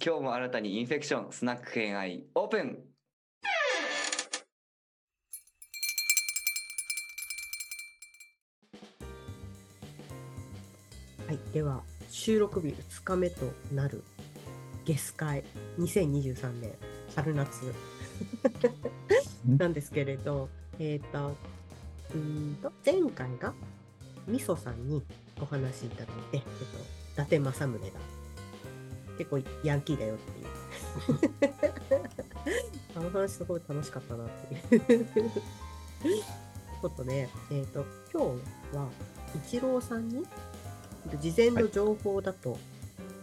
今日も新たにインフェクションスナック偏愛オープン。はい、では収録日2日目となるゲス会2023年春夏。なんですけれど、えっ、と、うーんと前回がみそさんにお話しいただいて、えっと、伊達政宗が結構ヤンキーだよっていう。あの話すごい楽しかったなっていうことで、えっ、と、今日は一郎さんに事前の情報だと、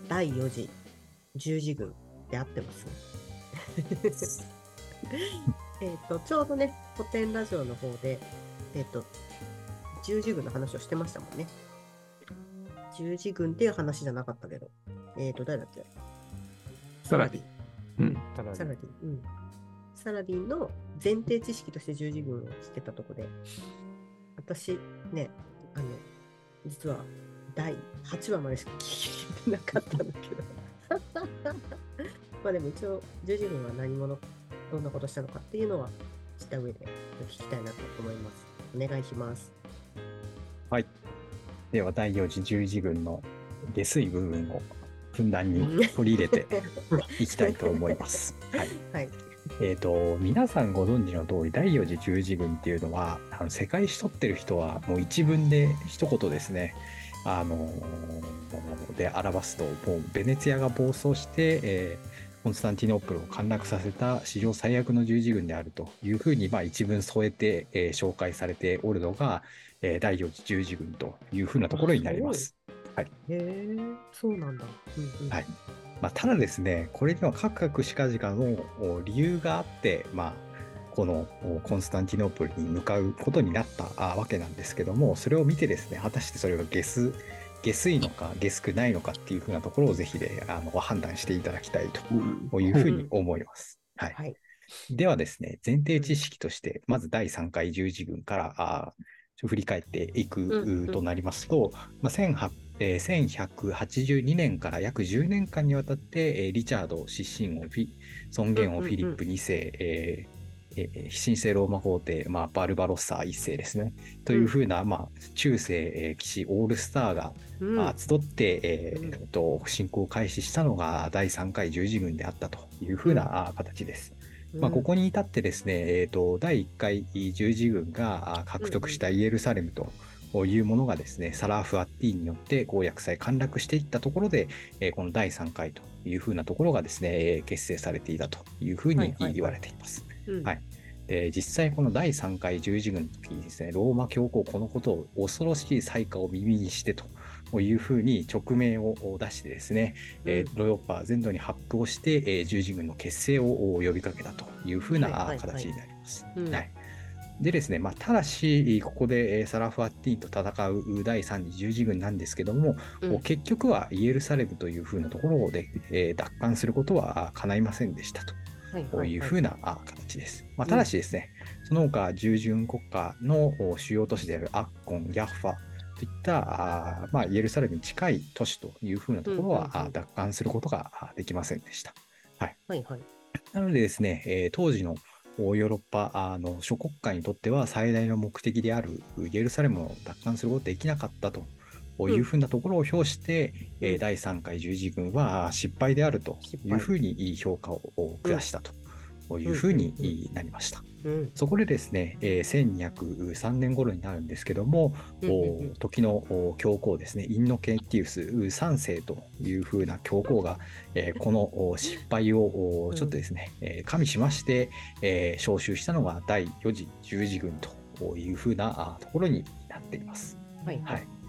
第4次十字軍で合ってます えっと、ちょうどね、古典ラジオの方で、えっ、と、十字軍の話をしてましたもんね。十字軍っていう話じゃなかったけど、えっ、と、誰だっけ？サラディうん。サラディ。うん。サラディの前提知識として十字軍をしてたとこで、私ね、あの、実は第8話までしか聞いてなかったんだけど。まあでも一応、十字軍は何者、どんなことしたのかっていうのは知った上で聞きたいなと思います。お願いします。はい。では、第4次十字軍の下水部分をふんだんに取り入れて いきたいと思います。はい。はい。えっ、と、皆さんご存知の通り、第4次十字軍っていうのは、あの世界史取ってる人は、もう一文で一言ですね、あのーで表すと、もうベネツィアが暴走して、えーコンスタンティノープルを陥落させた史上最悪の十字軍であるというふうに、まあ、一文添えて、えー紹介されておるのが、えー第4次十字軍というふうなところになります。へえ、そうなんだ。うんうん、はいまあ、ただですね、これには各々しかじかのお理由があって、まあ、このおコンスタンティノープルに向かうことになったあわけなんですけども、それを見てですね、果たしてそれが下水下水のか下水ないのかっていうふうなところをぜひで、あの判断していただきたいというふうに思います。はいはい。ではですね、前提知識として、まず第3回十字軍からあー振り返っていくとなりますと、まあ、1800えー1182年から約10年間にわたって、えーリチャード失神王フィ尊厳王フィリップ2世、えーえー神聖ローマ皇帝、まあ、バルバロッサ1世ですね。というふうな、まあ、中世、えー騎士オールスターがうん。まあ、集って、えうん。ーと進行を開始したのが第3回十字軍であったというふうなあ形です。まあ、ここに至ってですね、えー、と第1回十字軍があ獲得したイエルサレムというものがですね、サラーフ・アッティーンによって公約さえ陥落していったところで、えーこの第3回というふうなところがですね、えー結成されていたというふうにはいはいはい。言われています。うん。はい。で実際この第3回十字軍の時にですね、ローマ教皇このことを恐ろしい災禍を耳にしてというふうに直命を出してですね、えーヨーロッパ全土に発表して、えー十字軍の結成を呼びかけたというふうなはいはいはい。形になります。うん。はいでですね、まあ、ただし、ここでえーサラフ・アッティと戦う第3次十字軍なんですけども、うん結局はイエルサレムというふうなところで、えー奪還することはあ叶いませんでしたと。はいこういうふううなあ形です。まあ、ただしですね、その他、従順国家のお主要都市であるアッコン、ヤッファといったあー、まあ、イエルサレムに近い都市というふうなところは、うん奪還することがあできませんでした。はいはい。なのでですね、えー当時のおヨーロッパあの諸国家にとっては最大の目的であるイエルサレムを奪還することができなかったというふうなところを表して、えーうん。第3回十字軍は失敗であるというふうに評価を下したというふうになりました。うん。そこでですね、えー1203年頃になるんですけども、時のお教皇ですね、インノケンティウス3世というふうな教皇が、えーこのお失敗をちょっとですね、えー加味しまして、えー招集したのが第4次十字軍というふうなあところになっています。はいははいい。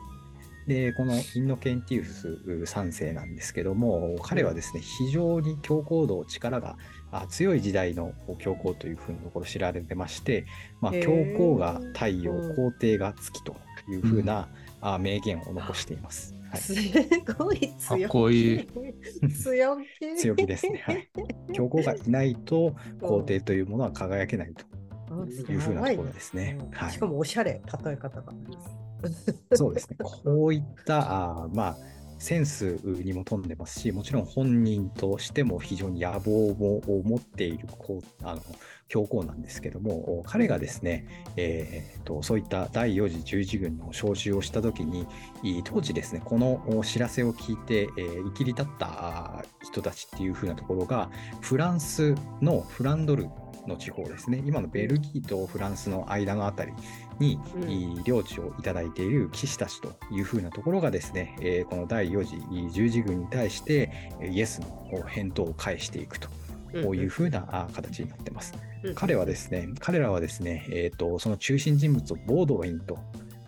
で、このインノケンティウス3世なんですけども、彼はですね、非常に強硬度、力があ強い時代の教皇というふうなところ知られてまして、まあ、へ教ー皇が太陽うん、皇帝が月というふうな、あ名言を残しています。はい、すごい強気。強気。強気ですね。はい。教皇がいないと皇帝というものは輝けないとあいうふうなところですね。はいうんしか。もおしゃれ、例え方が。そうですね。こういった、あーまあ、センスにも富んでますし、もちろん本人としても非常に野望も持っているこうあの教皇なんですけども、彼がですね、えーと、そういった第4次十字軍の招集をしたときに、当時ですね、この知らせを聞いて、えー、生きり立った人たちっていう風なところが、フランスのフランドルの地方ですね、今のベルギーとフランスの間のあたりに、うん、領地をいただいている騎士たちというふうなところがですね、えー、この第4次十字軍に対してイエスの返答を返していくと。こういうふうな形になってます。うん、彼はですね、彼らはですね、えーと、その中心人物をボードウィンと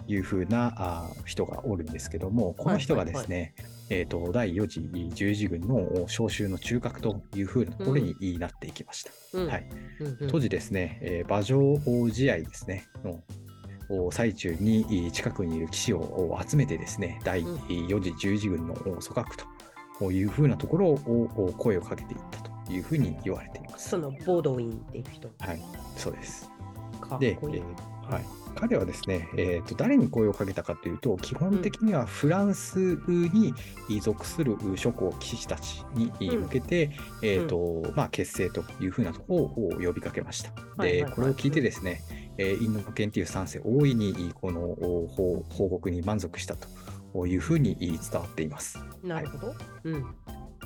いうふうなあ人がおるんですけども、この人がですね、えーと、第4次十字軍の召集の中核というふうなところになっていきました。うん、はい、当時ですね、えー、馬上試合ですね、の最中に近くにいる騎士を集めてですね、第4次十字軍の組閣というふうなところを声をかけていったというふうに言われています。そのボードウィンっていう人。はい、そうです。で、えー、はい、彼はですね、えーと、誰に声をかけたかというと、基本的にはフランスに属する諸侯騎士たちに向けて、うん、えーとまあ、結成というふうなところを呼びかけました。で、これを聞いてですね、えー、インド研っていう3世、大いにこの報告に満足したというふうに伝わっています。なるほど。はい、うん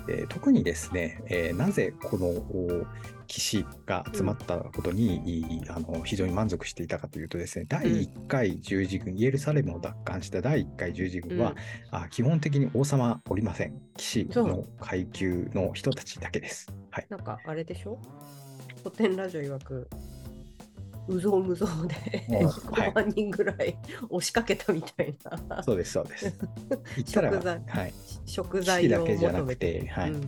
えー、特にですね、えー、なぜこの騎士が集まったことに、うん、あの非常に満足していたかというとですね、第1回十字軍、イエルサレムを奪還した第1回十字軍は、うん、あ基本的に王様おりません。騎士の階級の人たちだけです。はい、なんかあれでしょ？古典ラジオ曰くうぞうむぞうで5 万人ぐらい押しかけたみたいな、はい、そうですそうです。言ったら食材,、はい、食材だけじゃなくて、はい、うん、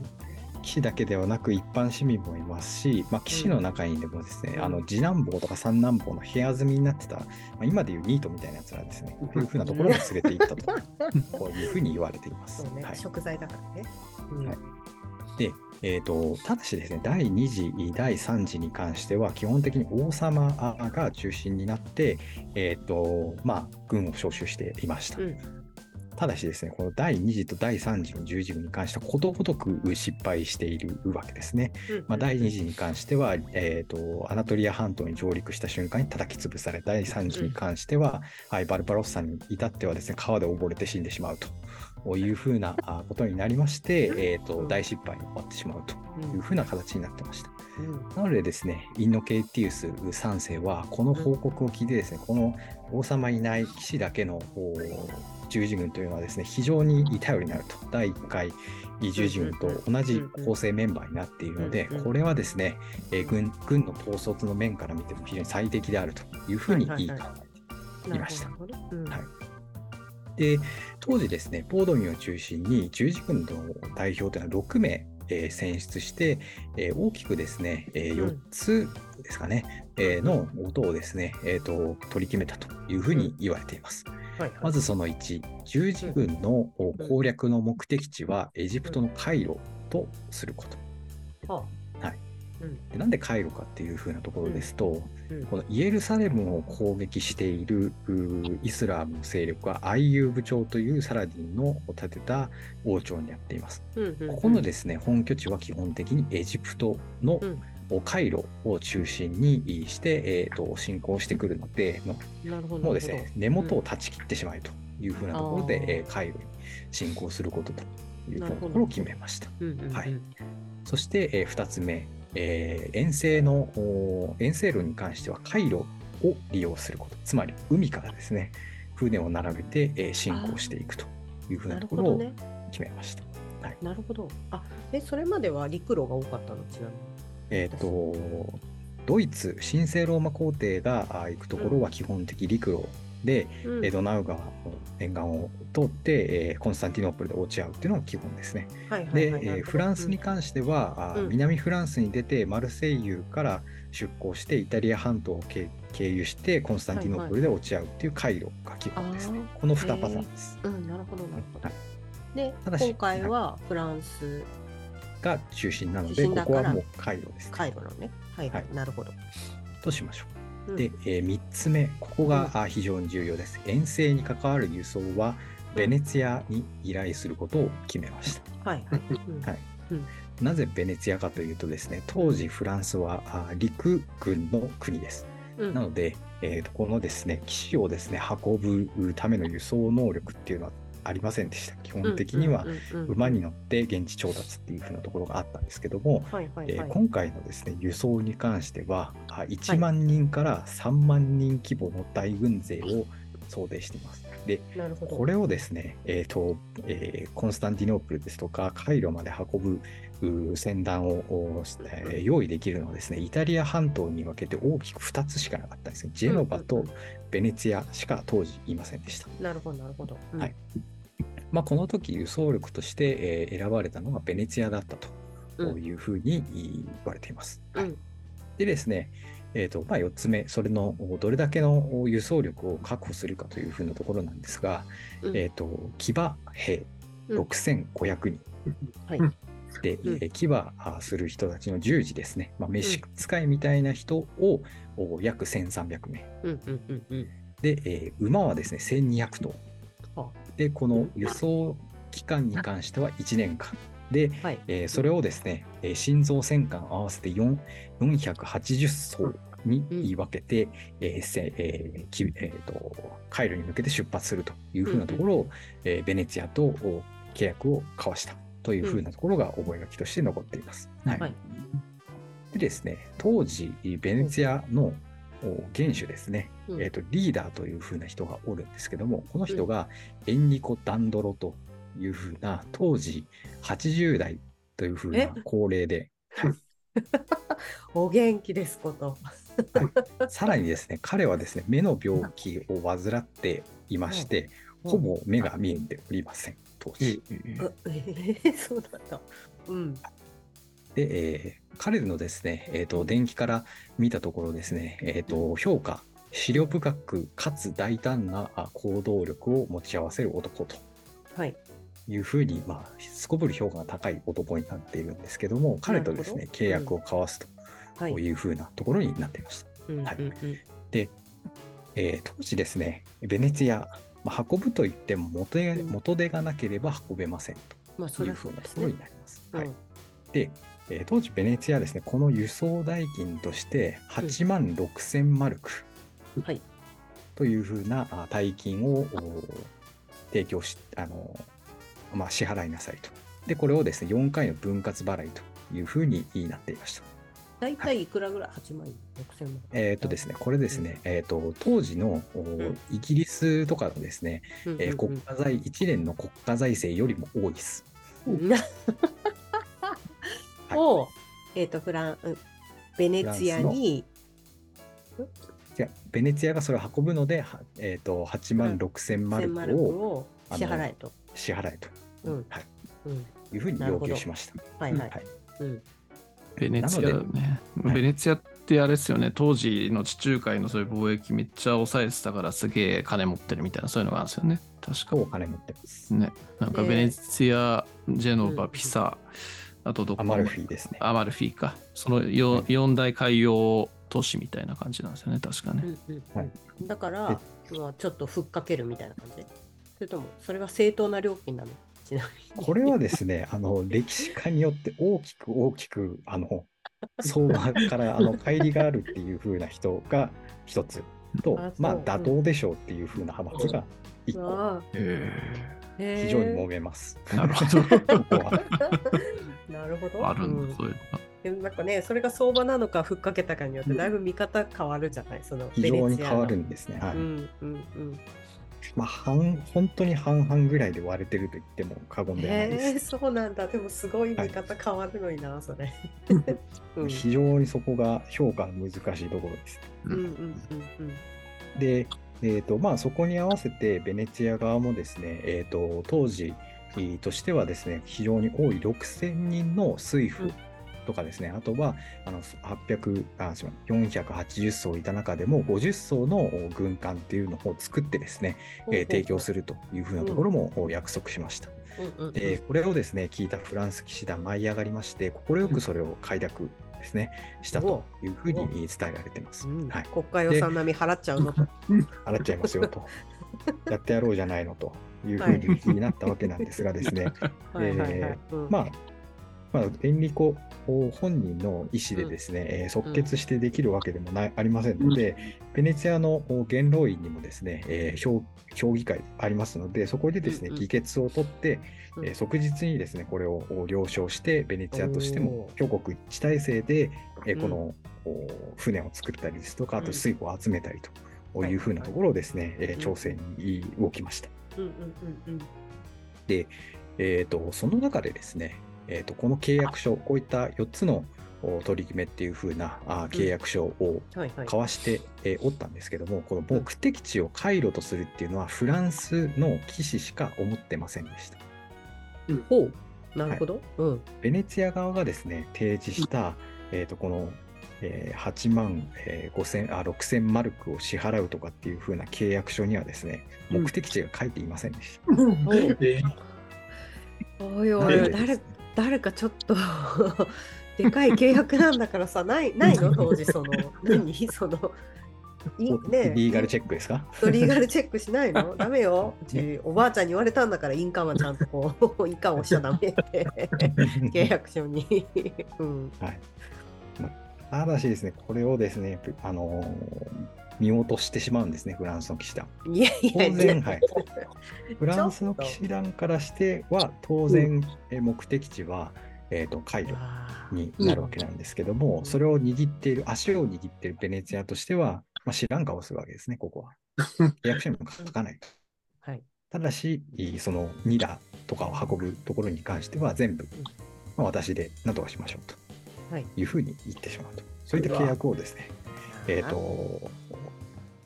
騎士だけではなく一般市民もいますし、まあ、騎士の中にでもですね、うん、あの次男坊とか三男坊の部屋住みになってた、まあ、今でいうニートみたいなやつらですね、こういうふうなところに連れて行ったと、こういうふうに言われています。ね、はい、食材だからね。うん、はい。で、えーと、ただしですね、第2次、第3次に関しては、基本的に王様が中心になって、えーとまあ、軍を招集していました。うん、ただしですね、この第2次と第3次の十字軍に関しては、ことごとく失敗しているわけですね。うん、まあ、第2次に関しては、えーと、アナトリア半島に上陸した瞬間に叩き潰され、第3次に関しては、うん、はい、バルバロッサに至ってはですね、川で溺れて死んでしまうと。いうふうなことになりまして、えーと、大失敗に終わってしまうというふうな形になってました。なのでですね、インノケイティウス3世は、この報告を聞いてですね、この王様いない騎士だけの十字軍というのはですね、非常に頼りになると。第1回十字軍と同じ構成メンバーになっているので、これはですね、えー、軍軍の統率の面から見ても非常に最適であるというふうに考えていました。はいで、当時ですね、ポードミを中心に十字軍の代表というのは6名、えー、選出して、えー、大きくですね、えー、4つですかね、うん、えー、の音をですね、えーと、取り決めたというふうに言われています。はいはい、まずその1、十字軍の攻略の目的地はエジプトのカイロとすること。はい、でなんでカイロかっていうふうなところですと、このイエルサレムを攻撃しているイスラム勢力はアイユーブ朝というサラディンの建てた王朝になっています。ここのですね本拠地は基本的にエジプトの、カイロを中心にして、えーと、進行してくるのでもうですね根元を断ち切ってしまえというふうなところで、うん、えー、カイロに進行することというところを決めました。はい、そして、えー、2つ目えー、遠征の遠征路に関しては回路を利用することつまり海からですね船を並べて、えー、進行していくというふうなところを決めました。なる,、はい、なるほど。あえそれまでは陸路が多かったのちなみに。えっ、ー、とドイツ神聖ローマ皇帝が行くところは基本的陸路で、うん、ドナウ川の沿岸を通って、えー、コンスタンティノープルで落ち合うっていうのが基本ですね。で、フランスに関しては、うん、南フランスに出てマルセイユから出港してイタリア半島を経由してコンスタンティノープルで落ち合うっていう回路が基本ですね。はいはい、この2パターンです。うん、なるほどなるほど。はい、で今回はフランスが中心なのでここはもう回路です、ね。回路のね。はい、はい、なるほど。としましょう。で、えー、3つ目、ここが非常に重要です。遠征に関わる輸送はベネツィアに依頼することを決めました。はいはい。うんはいなぜベネツィアかというとですね、当時フランスはあ陸軍の国です。うんなので、えーとこのですね、騎士をですね、運ぶための輸送能力っていうのはありませんでした。基本的には馬に乗って現地調達っていう風なところがあったんですけども、今回のですね、輸送に関しては、あ1万人から3万人規模の大軍勢を想定しています。で。これをですね、えーとえーコンスタンティノープルですとか、カイロまで運ぶ船団を、おえー用意できるのはですね、イタリア半島に分けて大きく2つしかなかったんですね。ジェノバとベネツィアしか当時いませんでした。なるほどなるほど。うんはいまあ、この時輸送力として、えー選ばれたのがベネツィアだったとうんいうふうに言われています。はいうんでですね、えーとまあ、4つ目、それのどれだけの輸送力を確保するかというふうなところなんですが、うんえーと騎馬兵うん6500人、はい。で、うんえー騎馬あする人たちの従事ですね、まあ、召使いみたいな人を、お約1300名。うんうんうんうん。で、えー馬はですね、1200頭。はで、この輸送期間に関しては1年間。で、はい。えーそれをですね、えー心臓戦艦合わせて4 480艘に言い分けて、えーせえーきえーとカイロに向けて出発するというふうなところを、えーベネツィアとお契約を交わしたというふうなところが覚書として残っています。はいはいでですね、当時、ベネツィアのお元首ですね、うんえーと、リーダーというふうな人がおるんですけども、この人がエンリコ・ダンドロというふうな、当時80代というふうなえ？高齢で、はいお元気ですこと。さらにですね、彼はですね、目の病気を患っていまして、ほぼ目が見えておりません、当時。うえー、そうだった。うん。で、えー彼のですね、えーと、電気から見たところですね、えーと、評価、資料深くかつ大胆なあ行動力を持ち合わせる男とはい。いうふうに、まあ、すこぶる評価が高い男になっているんですけども、彼とですね、契約を交わすはい。というふうなところになっていました。うんうんはいうんえー当時ですね、ベネツィア、まあ、運ぶといっても元手うん元手がなければ運べませんというふそうなところに。なります。はいうんで、えー当時ベネツィアはですね、この輸送代金として8万6千マルクはい。というふうなあ大金をお提供し、あのまあ、支払いなさいと。で、これをですね、4回の分割払いというふうになっていました。大体いくらぐらい ?8 万6千万。えっ、とですね、これですね、えっ、と、当時のイギリスとかのですね、うんうんうんえー国家財、1年の国家財政よりも多いです。うん を、えっと、フラン、うんベネツィアに、いやベネツィアがそれを運ぶので、はえー、と8万6千マル1000マルククをを支払えと。支払えと、うんはい、うん。いうふうに要求しました。はいはい。はいうん。ベネツィアだね。はいベネツィアってあれですよね、当時の地中海のそういう貿易めっちゃ抑えてたからすげえ金持ってるみたいなそういうのがあるんですよね。確かお金持ってます。ね。なんかでベネツィア、ジェノバ、うんピサ、あとどこアマルフィですね。アマルフィか。その 4,、はい四大海洋都市みたいな感じなんですよね、確かね。うんうんはいだから、まあ、ちょっとふっかけるみたいな感じそれとも、それは正当な料金なの？ちなみに。これはですね、あの歴史家によって大きく大きくあの 相場からあの乖離があるっていう風な人が一つとまあうん妥当でしょうっていう風な派閥が一個、非常に揉えめます。え。なるほど。ここは なるほど。あるんだ、うんそういうのが。でもなんかね、それが相場なのかふっかけたかによってだいぶ見方変わるじゃない、その非常に変わるんですね。はいうんうんうん。まあ、半本当に半々ぐらいで割れてると言っても過言ではないでへえ、す。そうなんだ。でもすごい見方変わるのにな、それ。うん非常にそこが評価の難しいところです。うんうんうんで、えーとまあ、そこに合わせてベネツィア側もですね、えー、と当時としてはですね非常に多い6000人の水夫とかですね、あとはあの800あすみません480艘いた中でも50艘の軍艦っていうのを作ってですね、えー提供するというふうなところも約束しました。うんうんうん。でこれをですね聞いたフランス騎士団舞い上がりまして快くそれを快諾ですねしたというふうに伝えられてます。うん。はい、国家予算並み払っちゃうのと。払っちゃいますよと。やってやろうじゃないのというふうに気になったわけなんですがですね、まあ、まあ、エンリコ本人の意思でですね、えー即決してできるわけでもない、ありませんので、ベネツィアの元老院にもですね、えー評評議会ありますので、そこでですね、うんうん議決を取って、うん。えー即日にですね、これを了承して、ベネツィアとしても挙国一致体制で、えーうん。この、お船を作ったりですとか、あうん。と水庫を集めたりというふうなところをですね、えー調整に動きました。うんうんうんうん。えー、とその中でですね、えー、とこの契約書、こういった4つのお取り決めっていう風なあ契約書をはいはい。交わして、えーおったんですけども、この目的地を回路とするっていうのは、フランスの騎士しか思ってませんでした。ほう。なるほど。うん。ベネツィア側がですね、提示した、えー、とこの、えー8万、えー5000あ6000マルクを支払うとかっていう風な契約書にはですね、うん目的地が書いていませんでした。えおいおい、誰誰かちょっと でかい契約なんだからさ、ないないの？当時その、何？その、いねリーガルチェックですか？リーガルチェックしないの？ダメよ。う ちおばあちゃんに言われたんだから、印鑑はちゃんとこう、印鑑をしちゃダメって、契約書に。うん。はい。まただしですね、これをですね、あのー見落としてしまうんですね、フランスの騎士団。いやいやい当然、や。はい。フランスの騎士団からしては、当然、え目的地は、えー、とカイロあになるわけなんですけども、うんそれを握っている、足を握っているベネツィアとしては、まあ、知らん顔をするわけですね、ここは。契約書にも書かない。ーはい。ただし、そのニラとかを運ぶところに関しては、全部、まあ、私で何とかしましょうと。はい。いうふうに言ってしまうと。そういった契約をですね、えー、と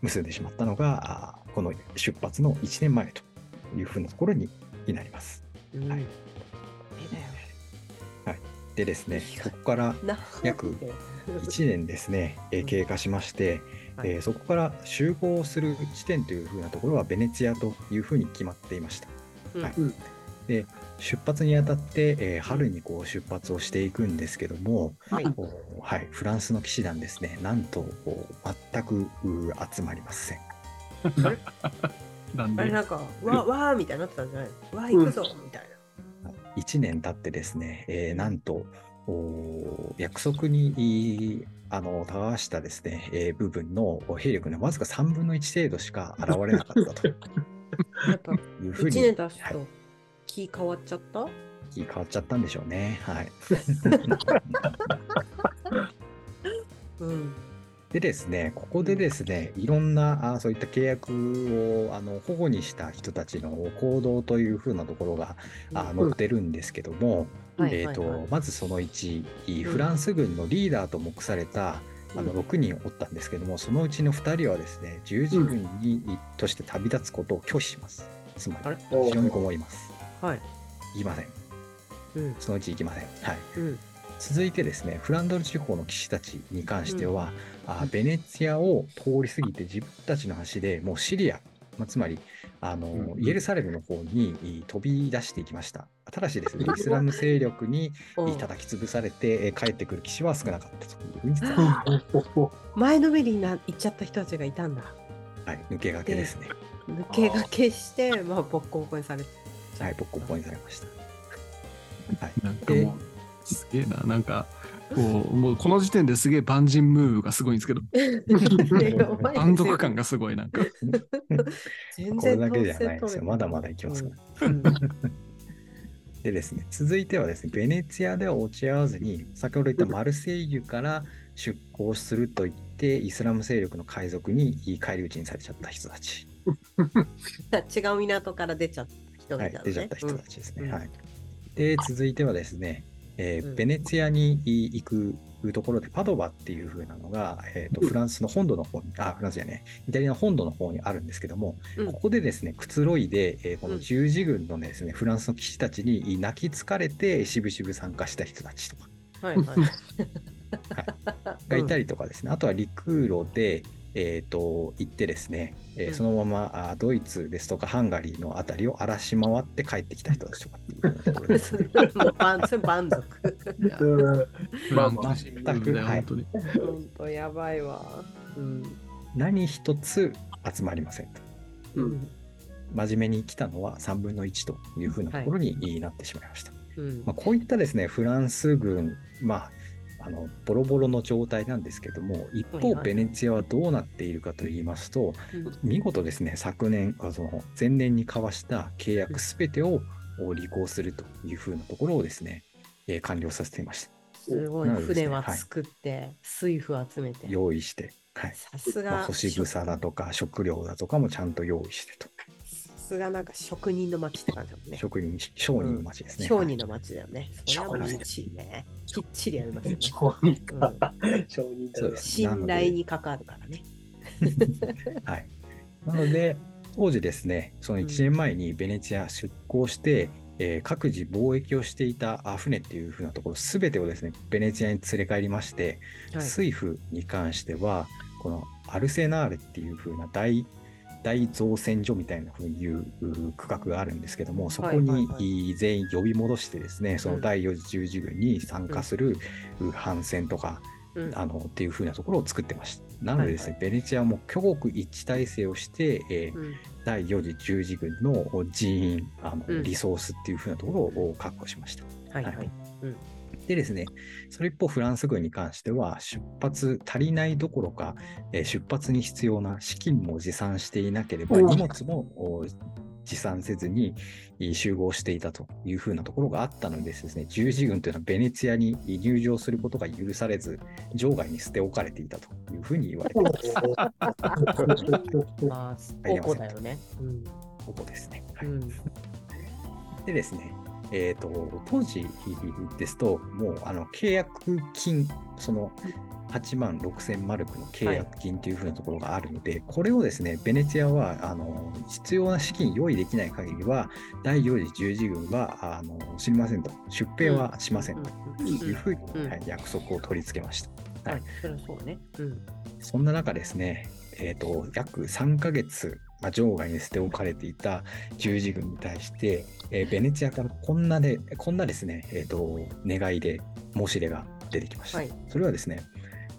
結んでしまったのが、この出発の1年前というふうなところにになります。うん。はいダメだよ。でですね、ここからな約1年ですね、えー経過しまして、はいえーそこから集合する地点というふうなところはベネツィアというふうに決まっていました。うんはいで出発にあたって、えー春にこう出発をしていくんですけども、はい。おはい、フランスの騎士団ですね、なんとお全くう集まりません。なんで？あれなんか、わわーみたいになってたんじゃない？のわー行くぞみたい1年経ってですね、えーなんとお約束にいあの交わしたですね、えー部分の兵力のわずか3分の1程度しか現れなかったと。な。やっぱ、いうふう1に年経つはい。と気変わっちゃった？気変わっちゃったんでしょうね。はい、うん。でですね、ここでですね、いろんなあそういった契約をあの保護にした人たちの行動というふうなところがあ載ってるんですけども、はい。えーとまずその1、ん。フランス軍のリーダーと目されたあのうん6人おったんですけども、そのうちの2人はですね、十字軍に、として旅立つことを拒否します。つまり、後ろにこもります。はい。行きません。うん。そのうち行きません。はい。うん。続いてですね、フランドル地方の騎士たちに関しては、あベネツィアを通り過ぎて自分たちの橋でもうシリア、まあ、つまりあの、うんイエルサレムの方にい飛び出していきました。ただしですね、イスラム勢力にうん叩き潰されてえ帰ってくる騎士は少なかったという前のめりにな行っちゃった人たちがいたんだ。すはい、抜け駆けですね。抜け駆けして、まあ、ボッコボコにされて。はい、ボッコボコにされました。はい、なんかもう、すげえな。なんか、こう、もうこの時点ですげえ万人ムーブがすごいんですけど、満足感がすごい、なんか。全これ然だけじゃないですよ。まだまだいきますから。でですね、続いてはですね、ベネツィアでは落ち合わずに、先ほど言ったマルセイユから出港すると言って、イスラム勢力の海賊に返り討ちにされちゃった人たち、違う港から出ちゃった人はい。出ちゃった人たちですね。うん。はい、で、続いてはですね、えーうん。ベネツィアに行くところで、パドバっていう風なのが、えーとフランスの本土の方に、あ、フランスじゃねイタリアの本土の方にあるんですけども、うん。ここでですね、くつろいで、えーこのうん。十字軍のですね、フランスの騎士たちに泣きつかれて、しぶしぶ参加した人たちとか、はい。はい。がいたりとかですね、あとは陸路で、えー、と行ってですね、えーうんそのままあドイツですとかハンガリーのあたりを荒らし回って帰ってきた人たちとかっていう ところです満それ満足。フランまあチムーブだよはい本当に。本当やばいわ。うん。何一つ集まりませんと。うん。真面目に来たのは3分の1というふうなところになってしまいました。うんまあ、こういったですね、フランス軍、まあ、あのボロボロの状態なんですけども、一方、はいはいベネチアはどうなっているかといいますと、うん見事ですね、昨年、あその前年に交わした契約すべてを履行するというふうなところをですね、えー完了させていました。すごいね船は作って、水夫集めて。用意して、はいさすまあ、が、干し草だとか食料だとかもちゃんと用意してと。さすがなんか職人の町って感じだもんね。職人、商人の町ですね。商人の町だよね。それはもうね。きっちりやりますよね。承認か。承認だそうです信頼に関わるからね。はい。なので、当時ですね、その1年前にベネチア出港して、えー各自貿易をしていたあ船っていう風なところ、すべてをですね、ベネチアに連れ帰りまして、はい水夫に関しては、このアルセナーレっていう風な大大造船所みたいな風に言うう区画があるんですけども、そこはいはいにはい。全員呼び戻してですね、そうん。の第4次十字軍に参加するう帆船とか、うん。あのっていう風なところを作ってました。なのでですね、ベネチアも挙国一致体制をして、えーうん。第4次十字軍の人員あの、うん。リソースっていう風なところを確保しました。はいはい。でですね、それ一方フランス軍に関しては出発足りないどころか、えー出発に必要な資金も持参していなければうん荷物もお持参せずにえー集合していたというふうなところがあったのでですね、十字軍というのはベネツィアに入場することが許されず、場外に捨て置かれていたというふうに言われています。ここですね。はいうん。でですね、えー、と当時ですと、もうあの契約金、その8万6千マルクの契約金というふうなところがあるので、これをですね、ベネツィアはあの必要な資金用意できない限りは、第4次十字軍はあの知りませんと、出兵はしませんと。うん。いうふうに、うん。はい約束を取り付けました。はい、それはそうね。うん。そんな中ですね、えー、と約3ヶ月、まあ、場外に捨て置かれていた十字軍に対して、えーベネチアからこんなでこんなですね、えー、と願いで申し出が出てきました。はいそれはですね、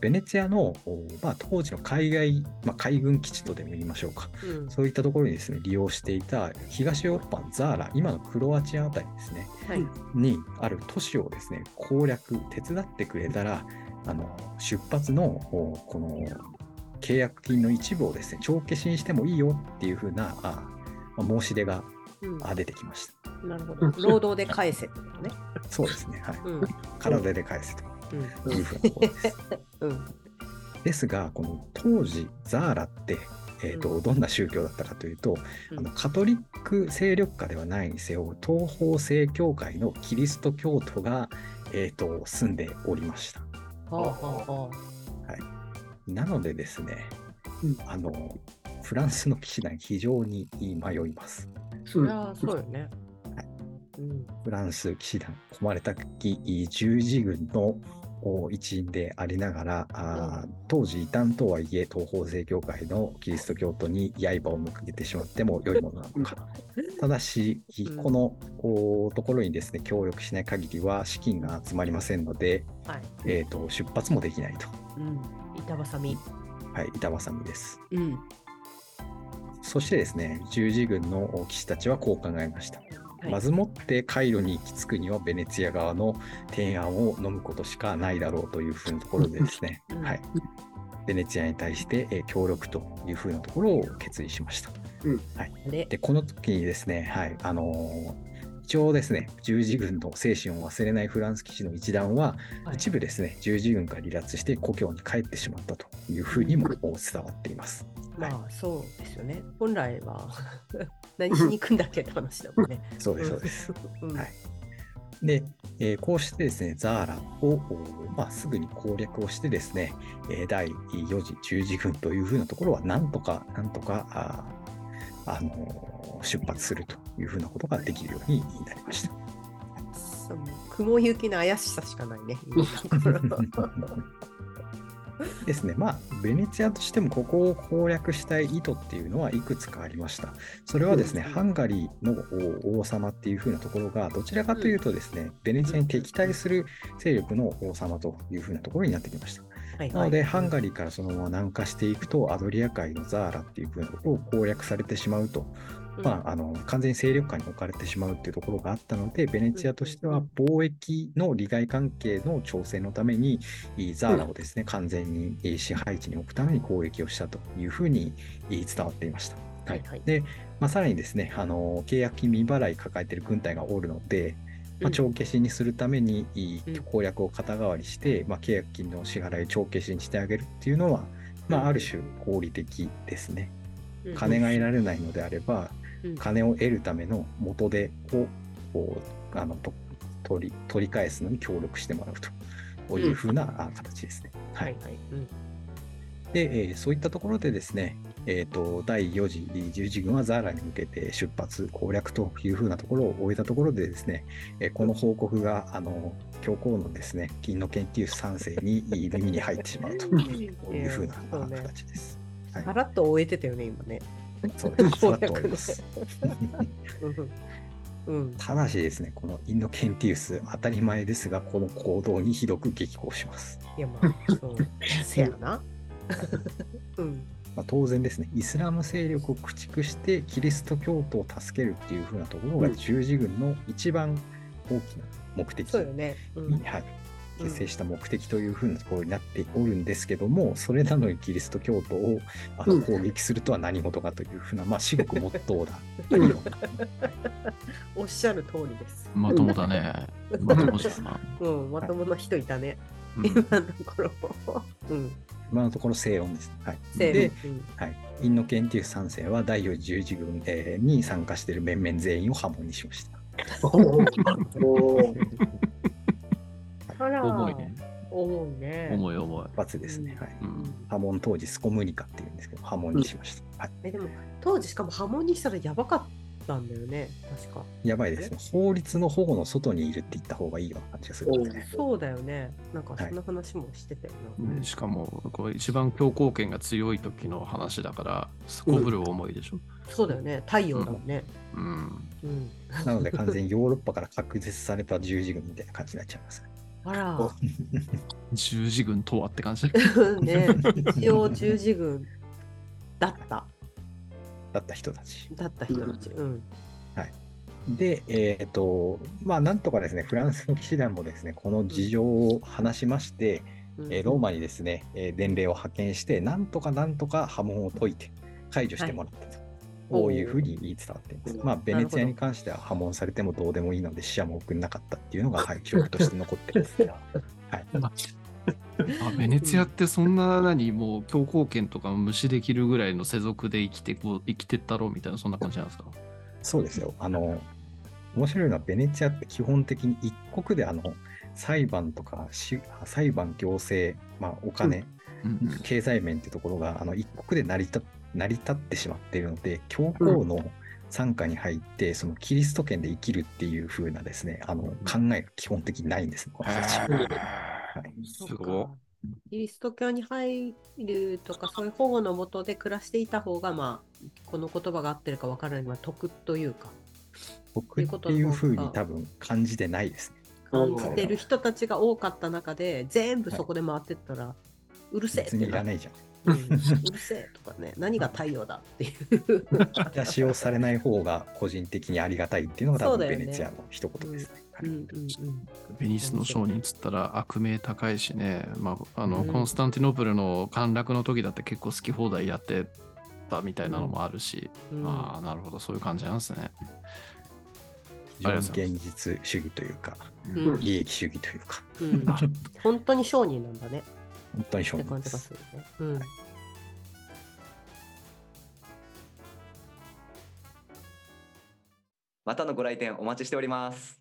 ベネチアの、おまあ、当時の海外、まあ、海軍基地とでも言いましょうか、うん。そういったところにですね、利用していた東ヨーロッパのザーラ、今のクロアチアあたりですね、はい。にある都市をですね攻略手伝ってくれたらあの出発のおこの契約金の一部をですね帳消しにしてもいいよっていうふうなあまあ申し出がうんあ出てきました。なるほど。労働で返せってことね。そうですね、はい、うん。体で返せとうん。いうふうなところです。うん。ですがこの当時ザーラってえーとどんな宗教だったかというと、うんあのカトリック勢力下ではないにせよ東方正教会のキリスト教徒が、えー、と住んでおりました。はあはあはなのでですね、うんあのフランスの騎士団非常に迷います。そりゃそうよね。うん。フランス騎士団、誉れたき十字軍のお一員でありながら、あー当時異端とはいえ東方正教会のキリスト教徒に刃を向けてしまっても良いものなのか。ただし、うんこのおところにですね、協力しない限りは資金が集まりませんので、はい。えー、と出発もできないと。うん。板挟み。はい、板挟みです。うん。そしてですね、十字軍の騎士たちはこう考えました。はいまずもってカイロに行き着くにはベネツィア側の提案を飲むことしかないだろうというふうなところでですね、うんはい、ベネツィアに対してえー協力というふうなところを決意しました。あれ？で、この時にですね、はい、あのー一応ですね、十字軍の精神を忘れないフランス騎士の一団は、はい一部ですね、十字軍が離脱して故郷に帰ってしまったというふうにも伝わっています。まあそうですよね。本来は 何しに行くんだっけって話だもんね。そうです、そうです。うん。はいで、えーこうしてですね、ザーラを、おまあ、すぐに攻略をしてですね、えー第4次十字軍というふうなところは、なんとか、なんとか、あ、あのー出発するというふうなことができるようになりました。そう雲行きの怪しさしかないね。ですね、まあ、ベネチアとしてもここを攻略したい意図っていうのはいくつかありました。それはですね、うんハンガリーの王様っていう風なところが、どちらかというとですね、ベネチアに敵対する勢力の王様という風なところになってきました。はいなので、はいハンガリーからそのまま南下していくと、アドリア海のザーラっていう風なところを攻略されてしまうと、まあ、あの完全に勢力下に置かれてしまうっていうところがあったので、ベネチアとしては貿易の利害関係の調整のために、ザーラをですね、完全に支配地に置くために攻撃をしたというふうに伝わっていました。はい。はいで、まあ、さらにですね、あの契約金未払い抱えている軍隊がおるので、まあ、うん。帳消しにするために攻略を肩代わりして、まあ、契約金の支払い帳消しにしてあげるっていうのは、まあ、ある種合理的ですね。うん。金が得られないのであれば、うん金を得るための元手をこうあのと取り取り返すのに協力してもらうというふうなあ形ですね。ははいいはい。うんで、えーそういったところでですね、えー、と第4次十字軍はザーラに向けて出発攻略というふうなところを終えたところでですね、えーこの報告があの教皇のですね金の研究3世に耳に入ってしまうというふうな形です。はいさらっと終えてたよね、今ね。そうです。さらっと終え攻略ねます。うんうん。ただしですね、このインドケンティウス、当たり前ですが、この行動にひどく激高します。いや、まあ、そう。せやな。うん。まあ、当然ですね、イスラム勢力を駆逐してキリスト教徒を助けるっていう風なところがうん十字軍の一番大きな目的そうよね。うんに、はい、結成した目的という風なところになっておるんですけども、それなのにキリスト教徒をあのうん攻撃するとは何事かという風な、まあ、至極モットーだ おっしゃる通りです。まともだね。まともじゃな。うん、まともな人いたね。うん今のところ。うん。今のところ正論です。はい、せで、ーのはい、インノケンティウス3世は第4次十字軍、えーに参加している面々全員を破門にしました。重いね。重いね。重い重い。一発ですね。はい、うん破門当時スコムニカっていうんですけど、破門にしました。はい、えでも当時しかも波紋にしたらやばかったんだよね確かやばいですね。法律の保護の外にいるって言った方がいいような感じがする。そうだよねなんかそんな話もしてたよな、ねしかも、こう一番強行権が強い時の話だから、すこぶる重いでしょ？そうだよね太陽だもんねうん。うん、なので完全にヨーロッパから確絶された十字軍みたいな感じになっちゃいますね。あら。十字軍とはって感じ。ね。一応十字軍だった。だった人たち。だった人たち。うん。で、えっ、と、まあ、なんとかですね、フランスの騎士団もですね、この事情を話しまして、うん。えーローマにですね、えー伝令を派遣して、なんとかなんとか破門を解いて解除してもらったと。こういうふうに言い伝わっています。まあ、ベネツィアに関しては破門されてもどうでもいいので死者も送んなかったっていうのが、はい、記録として残ってるんですが、はい。あベネツィアってそんな何もう強行権とか無視できるぐらいの世俗で生きてこう生きてったろうみたいなそんな感じなんですか？そうですよ。あの、面白いのは、ベネチアって基本的に一国であの裁判とかし裁判、行政、まあ、お金、うんうん経済面っていうところがあの一国で成り立成り立ってしまっているので、教皇の傘下に入って、そのキリスト圏で生きるっていう風なですね、あの考えが基本的にないんですね、この人たち。ははい。すごそうか。キリスト教に入るとかそういう保護のもとで暮らしていた方がまあこの言葉が合ってるかわからないが得というか。僕っていう風に多分感じてないですね。感じてる人たちが多かった中で全部そこで回ってったら、うるせえって別にいらなないじゃん。うん。うるせえとかね何が太陽だっていうじゃ使用されない方が個人的にありがたいっていうのが多分ベネチアの一言ですね。ベニスの商人っつったら悪名高いしね、まああのうん。コンスタンティノープルの陥落の時だって結構好き放題やってたみたいなのもあるし、うん。ああなるほどそういう感じなん。ですね。非常に現実主義というか、うん。利益主義というか、うん。本当に商人なん。だね本当に商って人です感じがす。るね。うんまたのご来店お待ちしております